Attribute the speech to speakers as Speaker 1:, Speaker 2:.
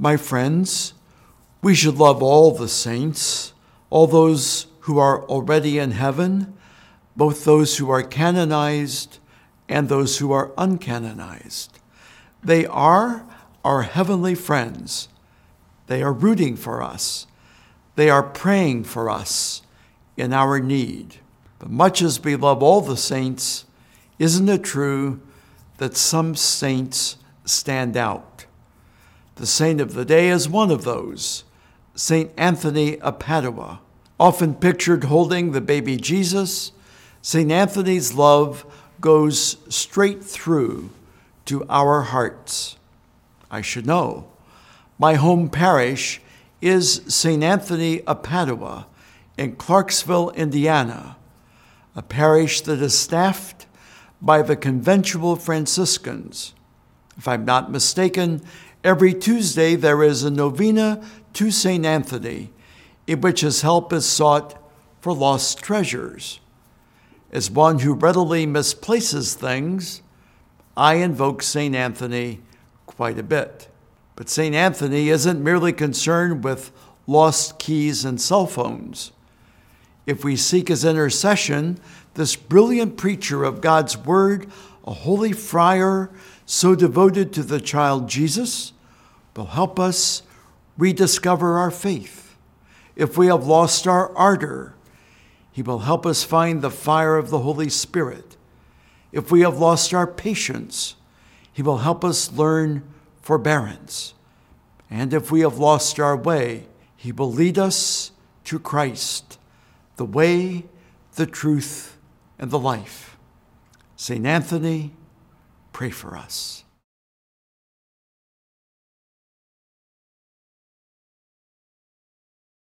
Speaker 1: My friends, we should love all the saints, all those who are already in heaven, both those who are canonized and those who are uncanonized. They are our heavenly friends. They are rooting for us. They are praying for us in our need. But much as we love all the saints, isn't it true that some saints stand out? The saint of the day is one of those, St. Anthony of Padua. Often pictured holding the baby Jesus, St. Anthony's love goes straight through to our hearts. I should know. My home parish is St. Anthony of Padua in Clarksville, Indiana, a parish that is staffed by the conventual Franciscans. If I'm not mistaken, every Tuesday there is a novena to St. Anthony in which his help is sought for lost treasures. As one who readily misplaces things, I invoke St. Anthony quite a bit. But St. Anthony isn't merely concerned with lost keys and cell phones. If we seek his intercession, this brilliant preacher of God's word, a holy friar so devoted to the child Jesus, will help us rediscover our faith. If we have lost our ardor, he will help us find the fire of the Holy Spirit. If we have lost our patience, He will help us learn forbearance. And if we have lost our way, He will lead us to Christ, the way, the truth, and the life. St. Anthony, pray for us.